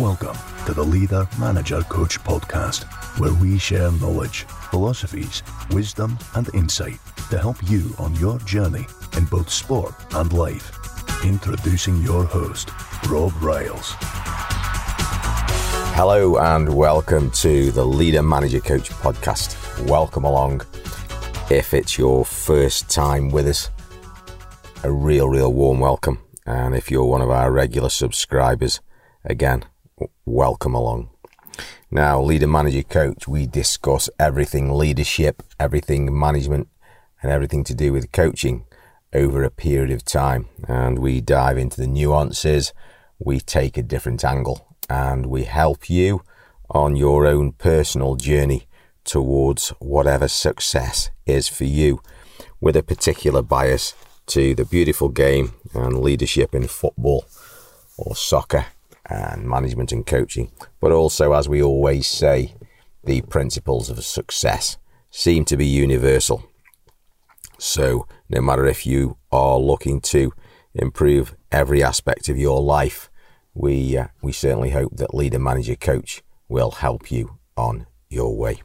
Welcome to the Leader Manager Coach podcast, where we share knowledge, philosophies, wisdom, and insight to help you on your journey in both sport and life. Introducing your host, Rob Riles. Hello, and welcome to the Leader Manager Coach podcast. Welcome along. If it's your first time with us, a real, real warm welcome. And if you're one of our regular subscribers, again, welcome along. Now, Leader Manager Coach, we discuss everything leadership, everything management, and everything to do with coaching over a period of time. And we dive into the nuances, we take a different angle, and we help you on your own personal journey towards whatever success is for you with a particular bias to the beautiful game and leadership in football or soccer and management and coaching. But also, as we always say, the principles of success seem to be universal. So, no matter if you are looking to improve every aspect of your life, we, uh, we certainly hope that Leader Manager Coach will help you on your way.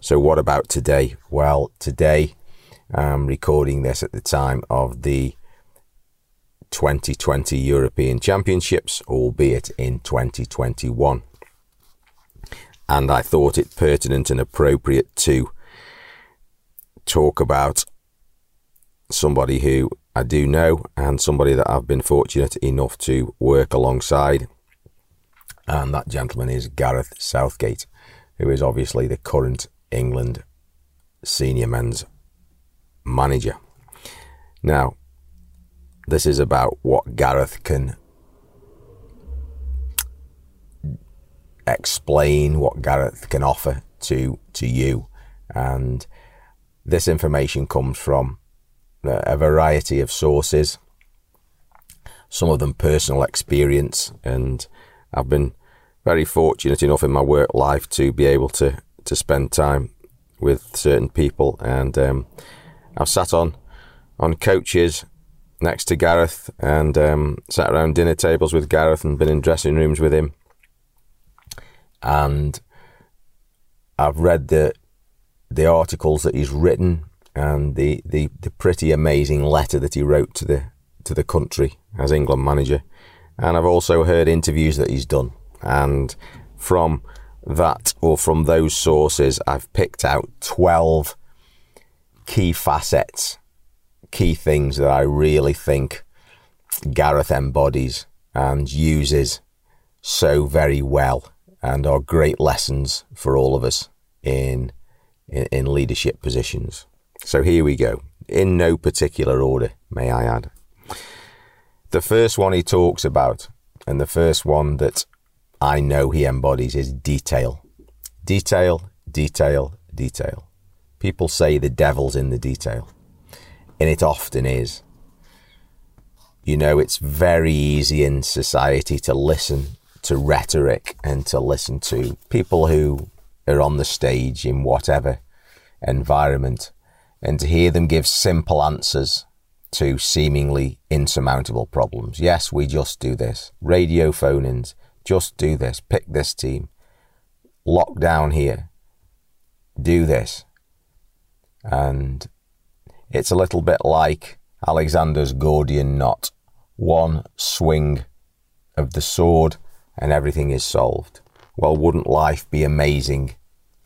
So, what about today? Well, today I'm recording this at the time of the 2020 European Championships, albeit in 2021. And I thought it pertinent and appropriate to talk about somebody who I do know and somebody that I've been fortunate enough to work alongside. And that gentleman is Gareth Southgate, who is obviously the current England senior men's manager. Now, this is about what Gareth can explain, what Gareth can offer to to you, and this information comes from a variety of sources. Some of them personal experience, and I've been very fortunate enough in my work life to be able to to spend time with certain people, and um, I've sat on on coaches next to Gareth and um, sat around dinner tables with Gareth and been in dressing rooms with him. And I've read the the articles that he's written and the, the, the pretty amazing letter that he wrote to the to the country as England manager. And I've also heard interviews that he's done. And from that or from those sources, I've picked out 12 key facets key things that I really think Gareth embodies and uses so very well and are great lessons for all of us in, in, in leadership positions. So here we go, in no particular order, may I add. The first one he talks about, and the first one that I know he embodies, is detail. Detail, detail, detail. People say the devil's in the detail and it often is. You know, it's very easy in society to listen to rhetoric and to listen to people who are on the stage in whatever environment and to hear them give simple answers to seemingly insurmountable problems. Yes, we just do this. Radio phone ins, just do this. Pick this team. Lock down here. Do this. And it's a little bit like Alexander's Gordian knot. One swing of the sword and everything is solved. Well, wouldn't life be amazing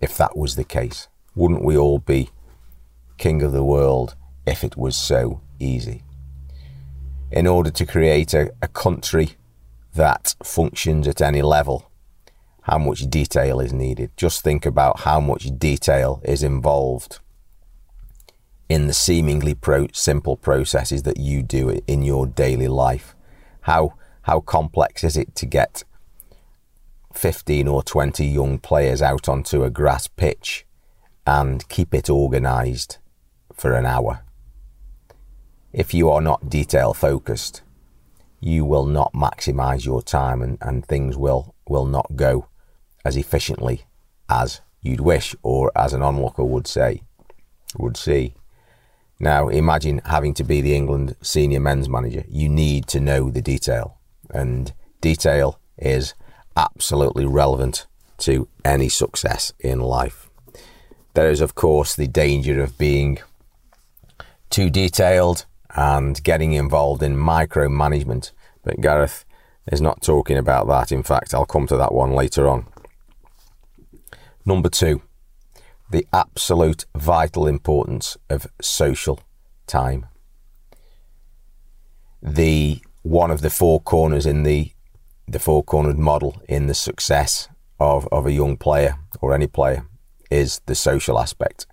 if that was the case? Wouldn't we all be king of the world if it was so easy? In order to create a, a country that functions at any level, how much detail is needed? Just think about how much detail is involved in the seemingly pro- simple processes that you do in your daily life. How how complex is it to get 15 or 20 young players out onto a grass pitch and keep it organized for an hour? If you are not detail focused, you will not maximize your time and, and things will, will not go as efficiently as you'd wish or as an onlooker would say, would see. Now, imagine having to be the England senior men's manager. You need to know the detail, and detail is absolutely relevant to any success in life. There is, of course, the danger of being too detailed and getting involved in micromanagement, but Gareth is not talking about that. In fact, I'll come to that one later on. Number two, the absolute vital importance of social time. The one of the four corners in the the four cornered model in the success of, of a young player or any player is the social aspect.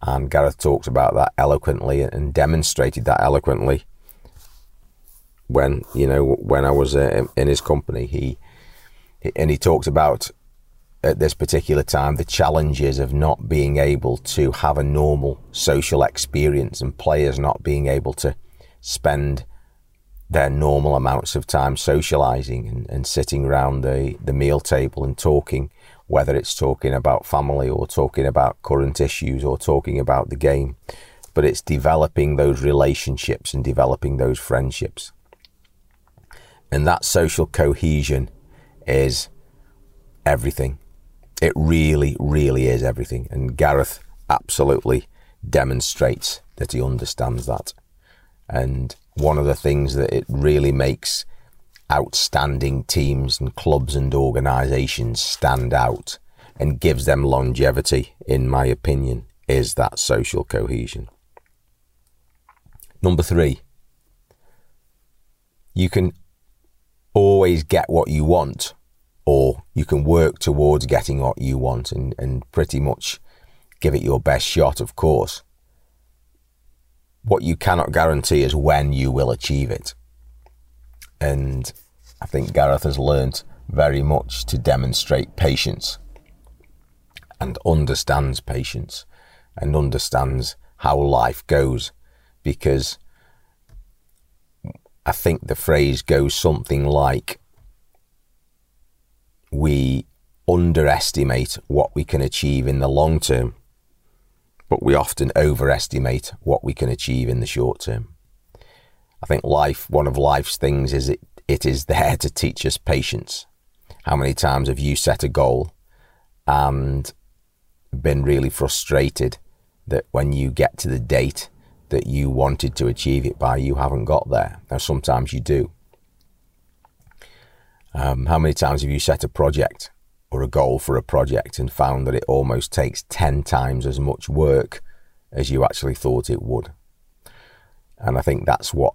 And Gareth talked about that eloquently and demonstrated that eloquently when you know when I was uh, in his company. He and he talked about at this particular time the challenges of not being able to have a normal social experience and players not being able to spend their normal amounts of time socializing and, and sitting around the, the meal table and talking, whether it's talking about family or talking about current issues or talking about the game. But it's developing those relationships and developing those friendships. And that social cohesion is everything. It really, really is everything. And Gareth absolutely demonstrates that he understands that. And one of the things that it really makes outstanding teams and clubs and organisations stand out and gives them longevity, in my opinion, is that social cohesion. Number three, you can always get what you want, or you can work towards getting what you want and, and pretty much give it your best shot, of course. What you cannot guarantee is when you will achieve it. And I think Gareth has learnt very much to demonstrate patience and understands patience and understands how life goes because I think the phrase goes something like we underestimate what we can achieve in the long term but we often overestimate what we can achieve in the short term. I think life, one of life's things is it, it is there to teach us patience. How many times have you set a goal and been really frustrated that when you get to the date that you wanted to achieve it by, you haven't got there? Now, sometimes you do. Um, how many times have you set a project or a goal for a project and found that it almost takes 10 times as much work as you actually thought it would. And I think that's what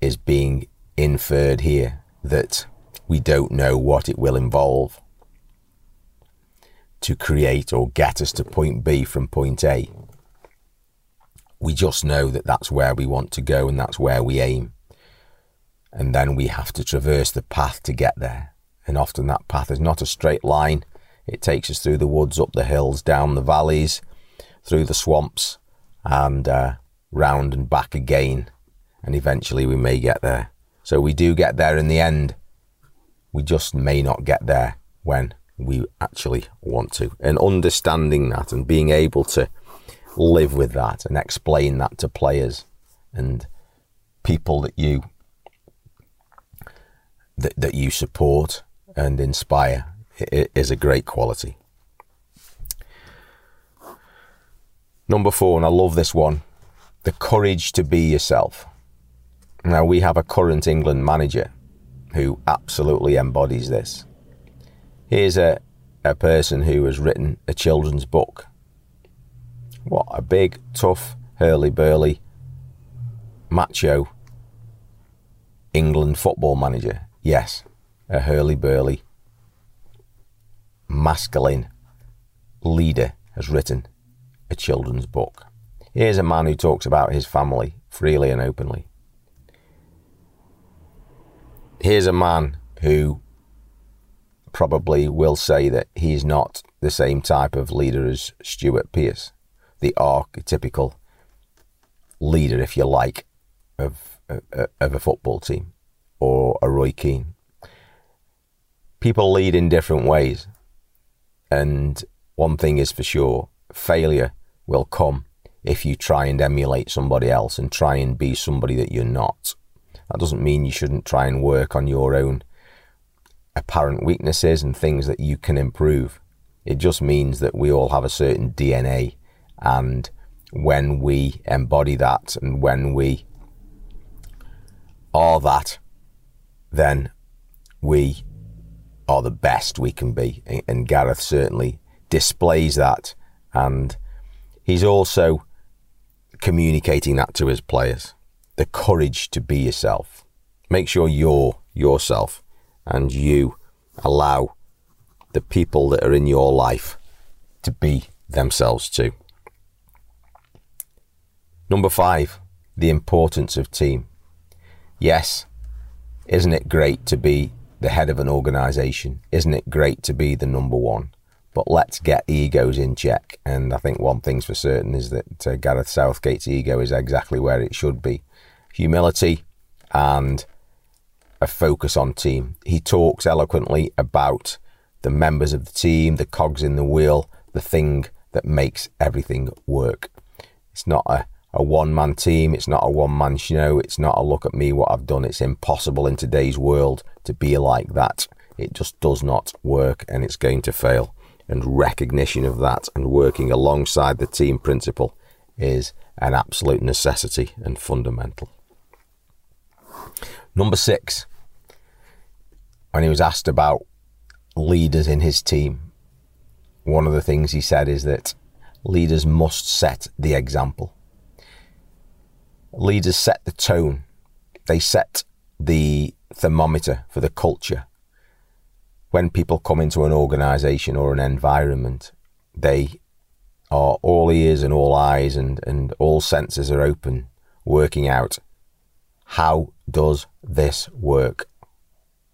is being inferred here that we don't know what it will involve to create or get us to point B from point A. We just know that that's where we want to go and that's where we aim. And then we have to traverse the path to get there and often that path is not a straight line. It takes us through the woods, up the hills, down the valleys, through the swamps, and uh, round and back again, and eventually we may get there. So we do get there in the end. We just may not get there when we actually want to. And understanding that and being able to live with that and explain that to players and people that you that, that you support and inspire is a great quality. Number four, and I love this one the courage to be yourself. Now, we have a current England manager who absolutely embodies this. Here's a, a person who has written a children's book. What a big, tough, hurly burly, macho England football manager. Yes, a hurly burly, masculine leader has written a children's book. Here's a man who talks about his family freely and openly. Here's a man who probably will say that he's not the same type of leader as Stuart Pearce, the archetypical leader, if you like, of, of a football team or a Roy Keane people lead in different ways. And one thing is for sure failure will come if you try and emulate somebody else and try and be somebody that you're not. That doesn't mean you shouldn't try and work on your own apparent weaknesses and things that you can improve. It just means that we all have a certain DNA. And when we embody that and when we are that, then we are the best we can be. And Gareth certainly displays that. And he's also communicating that to his players the courage to be yourself. Make sure you're yourself and you allow the people that are in your life to be themselves too. Number five, the importance of team. Yes, isn't it great to be the head of an organisation? Isn't it great to be the number one? But let's get egos in check. And I think one thing's for certain is that uh, Gareth Southgate's ego is exactly where it should be humility and a focus on team. He talks eloquently about the members of the team, the cogs in the wheel, the thing that makes everything work. It's not a, a one man team, it's not a one man show, it's not a look at me, what I've done. It's impossible in today's world to be like that. It just does not work and it's going to fail and recognition of that and working alongside the team principle is an absolute necessity and fundamental. Number six, when he was asked about leaders in his team, one of the things he said is that leaders must set the example. Leaders set the tone, they set the thermometer for the culture when people come into an organization or an environment, they are all ears and all eyes and, and all senses are open, working out how does this work?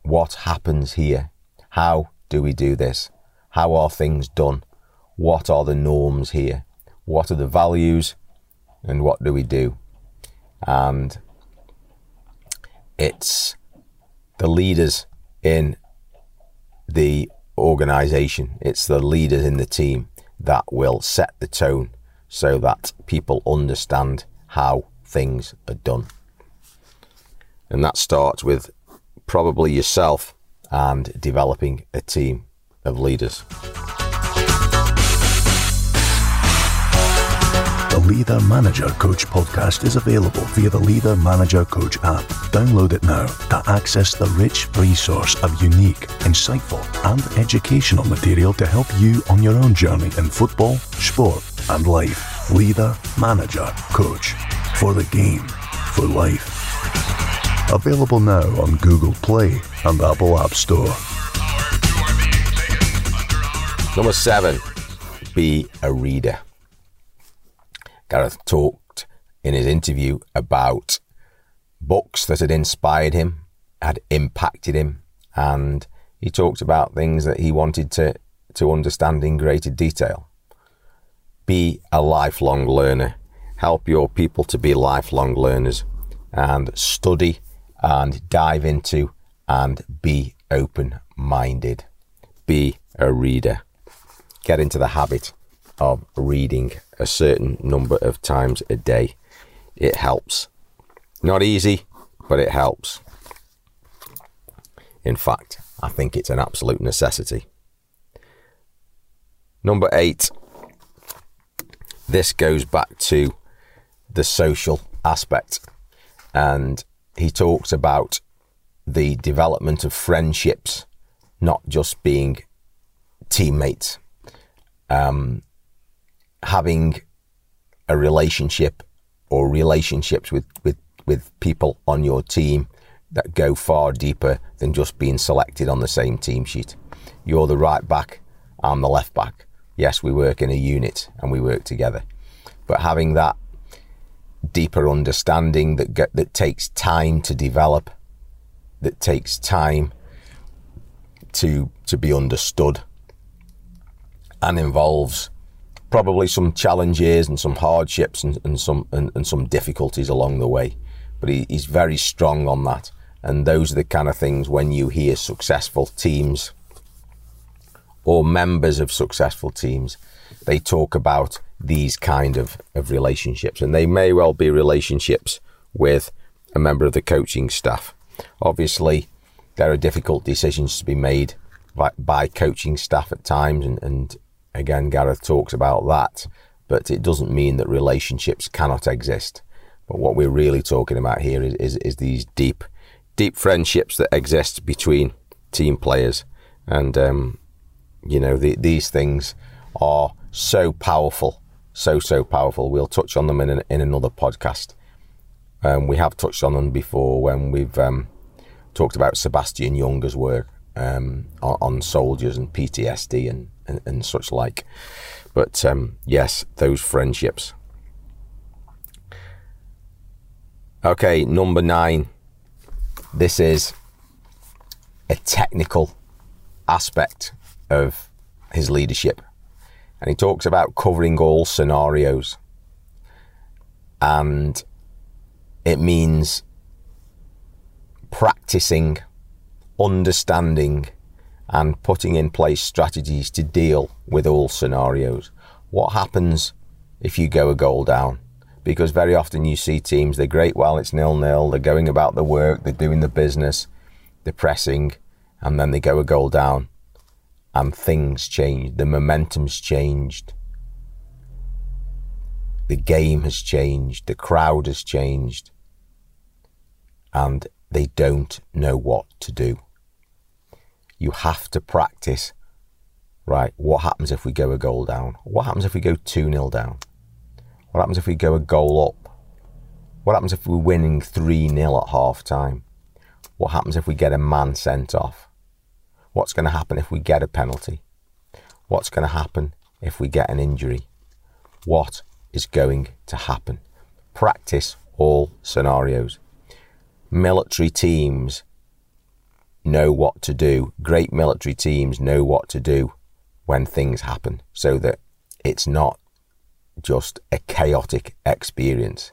What happens here? How do we do this? How are things done? What are the norms here? What are the values? And what do we do? And it's the leaders in the organization, it's the leaders in the team that will set the tone so that people understand how things are done. And that starts with probably yourself and developing a team of leaders. Leader Manager Coach podcast is available via the Leader Manager Coach app. Download it now to access the rich resource of unique, insightful, and educational material to help you on your own journey in football, sport, and life. Leader Manager Coach for the game, for life. Available now on Google Play and Apple App Store. Number seven, be a reader. Gareth talked in his interview about books that had inspired him, had impacted him, and he talked about things that he wanted to, to understand in greater detail. Be a lifelong learner. Help your people to be lifelong learners and study and dive into and be open minded. Be a reader. Get into the habit of reading a certain number of times a day. It helps. Not easy, but it helps. In fact, I think it's an absolute necessity. Number eight, this goes back to the social aspect. And he talks about the development of friendships, not just being teammates. Um, having a relationship or relationships with, with, with people on your team that go far deeper than just being selected on the same team sheet. You're the right back, I'm the left back. Yes, we work in a unit and we work together. But having that deeper understanding that get, that takes time to develop, that takes time to to be understood and involves probably some challenges and some hardships and, and some and, and, some difficulties along the way. But he, he's very strong on that. And those are the kind of things when you hear successful teams or members of successful teams, they talk about these kind of, of relationships. And they may well be relationships with a member of the coaching staff. Obviously, there are difficult decisions to be made by, by coaching staff at times, and, and again, Gareth talks about that. But it doesn't mean that relationships cannot exist. But what we're really talking about here is, is, is these deep, deep friendships that exist between team players, and um, you know the, these things are so powerful, so so powerful. We'll touch on them in an, in another podcast. Um, we have touched on them before when we've um, talked about Sebastian Junger's work um, on, on, soldiers and PTSD and, and, and such like. But um, yes, those friendships. Okay, number nine. This is a technical aspect of his leadership. And he talks about covering all scenarios. And it means practicing, understanding, and putting in place strategies to deal with all scenarios. What happens if you go a goal down? Because very often you see teams, they're great while it's nil nil, they're going about the work, they're doing the business, they're pressing, and then they go a goal down and things change. The momentum's changed. The game has changed. The crowd has changed. And they don't know what to do. You have to practice. Right, what happens if we go a goal down? What happens if we go 2 0 down? What happens if we go a goal up? What happens if we're winning 3 0 at half time? What happens if we get a man sent off? What's going to happen if we get a penalty? What's going to happen if we get an injury? What is going to happen? Practice all scenarios. Military teams know what to do. Great military teams know what to do when things happen so that it's not just a chaotic experience.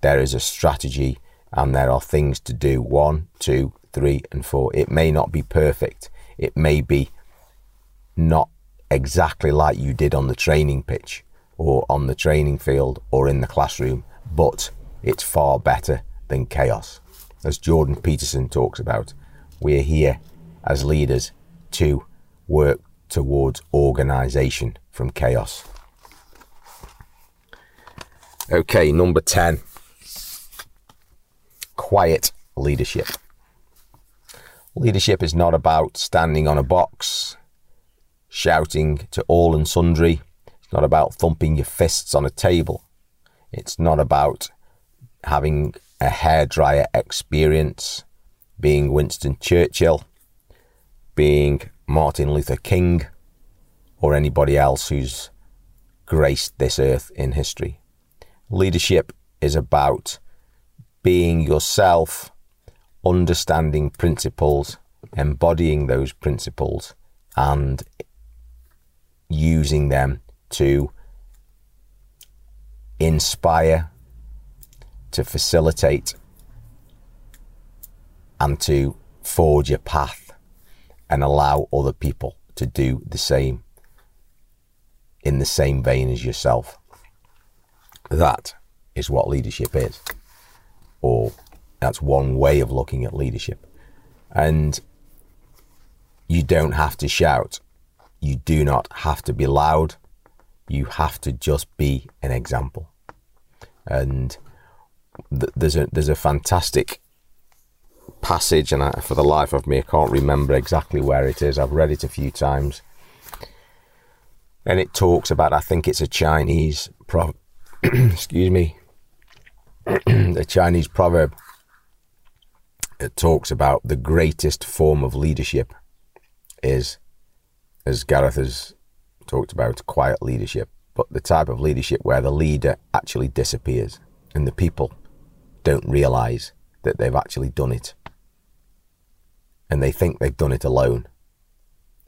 There is a strategy and there are things to do. One, two, three, and four. It may not be perfect. It may be not exactly like you did on the training pitch or on the training field or in the classroom, but it's far better than chaos. As Jordan Peterson talks about, we're here as leaders to work towards organisation from chaos. Okay, number 10 quiet leadership. Leadership is not about standing on a box, shouting to all and sundry. It's not about thumping your fists on a table. It's not about having a hairdryer experience, being Winston Churchill, being Martin Luther King, or anybody else who's graced this earth in history. Leadership is about being yourself understanding principles, embodying those principles, and using them to inspire, to facilitate, and to forge a path and allow other people to do the same in the same vein as yourself. That is what leadership is, or that's one way of looking at leadership. And you don't have to shout. You do not have to be loud. You have to just be an example. And th- there's a there's a fantastic passage, and I, for the life of me, I can't remember exactly where it is. I've read it a few times, and it talks about. I think it's a Chinese pro. excuse me. a Chinese proverb it talks about the greatest form of leadership is, as Gareth has talked about, quiet leadership, but the type of leadership where the leader actually disappears and the people don't realize that they've actually done it. And they think they've done it alone.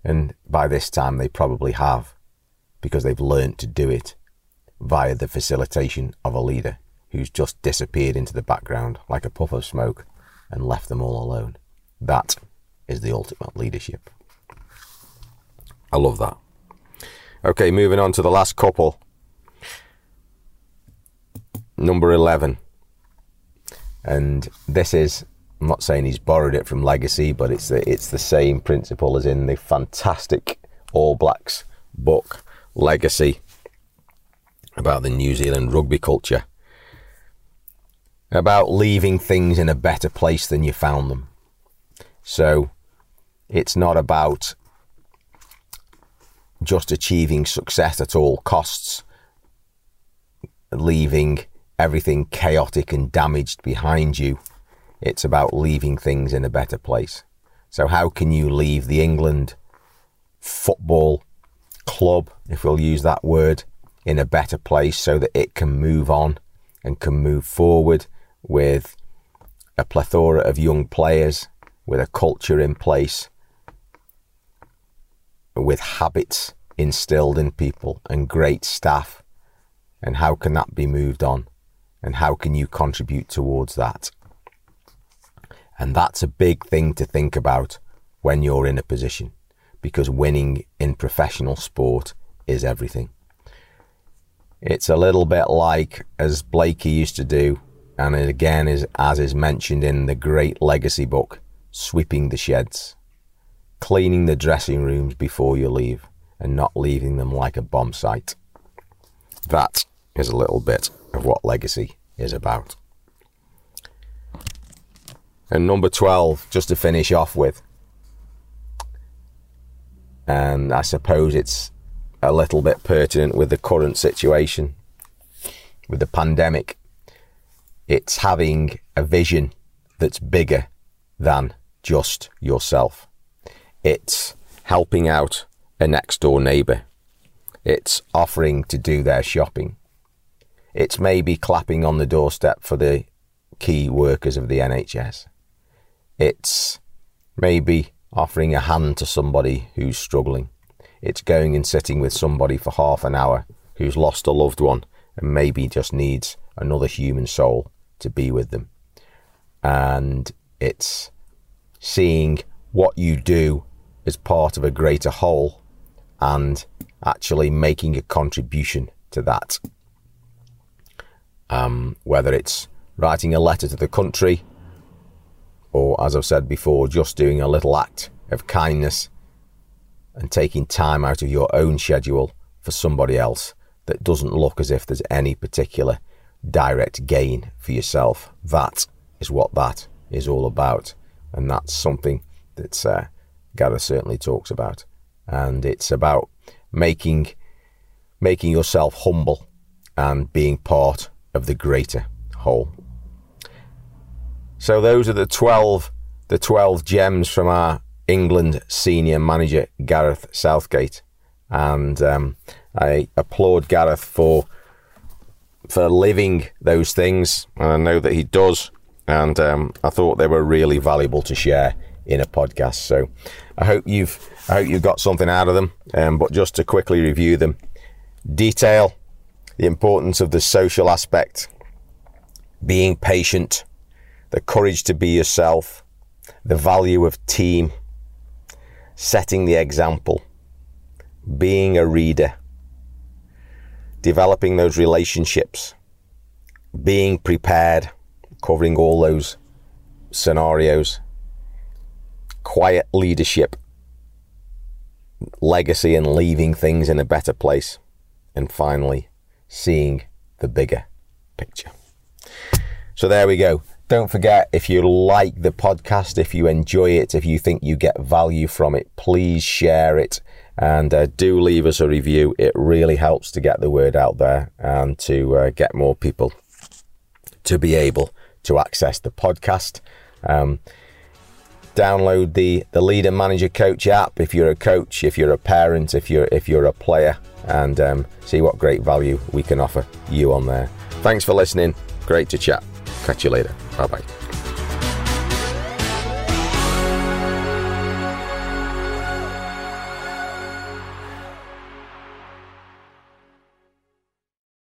And by this time, they probably have, because they've learned to do it via the facilitation of a leader who's just disappeared into the background like a puff of smoke and left them all alone. That is the ultimate leadership. I love that. Okay, moving on to the last couple. Number 11. And this is I'm not saying he's borrowed it from Legacy, but it's the, it's the same principle as in the fantastic All Blacks book, Legacy, about the New Zealand rugby culture. About leaving things in a better place than you found them. So it's not about just achieving success at all costs, leaving everything chaotic and damaged behind you it's about leaving things in a better place. So, how can you leave the England football club, if we'll use that word, in a better place so that it can move on and can move forward with a plethora of young players, with a culture in place, with habits instilled in people and great staff? And how can that be moved on? And how can you contribute towards that? And that's a big thing to think about when you're in a position because winning in professional sport is everything. It's a little bit like as Blakey used to do, and again is as is mentioned in the great legacy book, sweeping the sheds, cleaning the dressing rooms before you leave, and not leaving them like a bomb site. That is a little bit of what legacy is about. And number 12, just to finish off with, and I suppose it's a little bit pertinent with the current situation, with the pandemic. It's having a vision that's bigger than just yourself. It's helping out a next door neighbour. It's offering to do their shopping. It's maybe clapping on the doorstep for the key workers of the NHS. It's maybe offering a hand to somebody who's struggling. It's going and sitting with somebody for half an hour who's lost a loved one and maybe just needs another human soul to be with them. And it's seeing what you do as part of a greater whole and actually making a contribution to that. Um, whether it's writing a letter to the country or as I've said before, just doing a little act of kindness and taking time out of your own schedule for somebody else that doesn't look as if there's any particular direct gain for yourself. That is what that is all about. And that's something that uh, Gareth certainly talks about. And it's about making, making yourself humble and being part of the greater whole. So those are the 12 the 12 gems from our England senior manager Gareth Southgate. And um, I applaud Gareth for for living those things. And I know that he does. And um, I thought they were really valuable to share in a podcast. So I hope you've I hope you've got something out of them. Um, but just to quickly review them. Detail the importance of the social aspect being patient the courage to be yourself, the value of team, setting the example, being a reader, developing those relationships, being prepared, covering all those scenarios, quiet leadership, legacy and leaving things in a better place, and finally, seeing the bigger picture. So there we go. Don't forget, if you like the podcast, if you enjoy it, if you think you get value from it, please share it and uh, do leave us a review. It really helps to get the word out there and to uh, get more people to be able to access the podcast. Um, download the the Leader Manager Coach app if you're a coach, if you're a parent, if you're if you're a player, and um, see what great value we can offer you on there. Thanks for listening. Great to chat. Catch you later. Bye bye.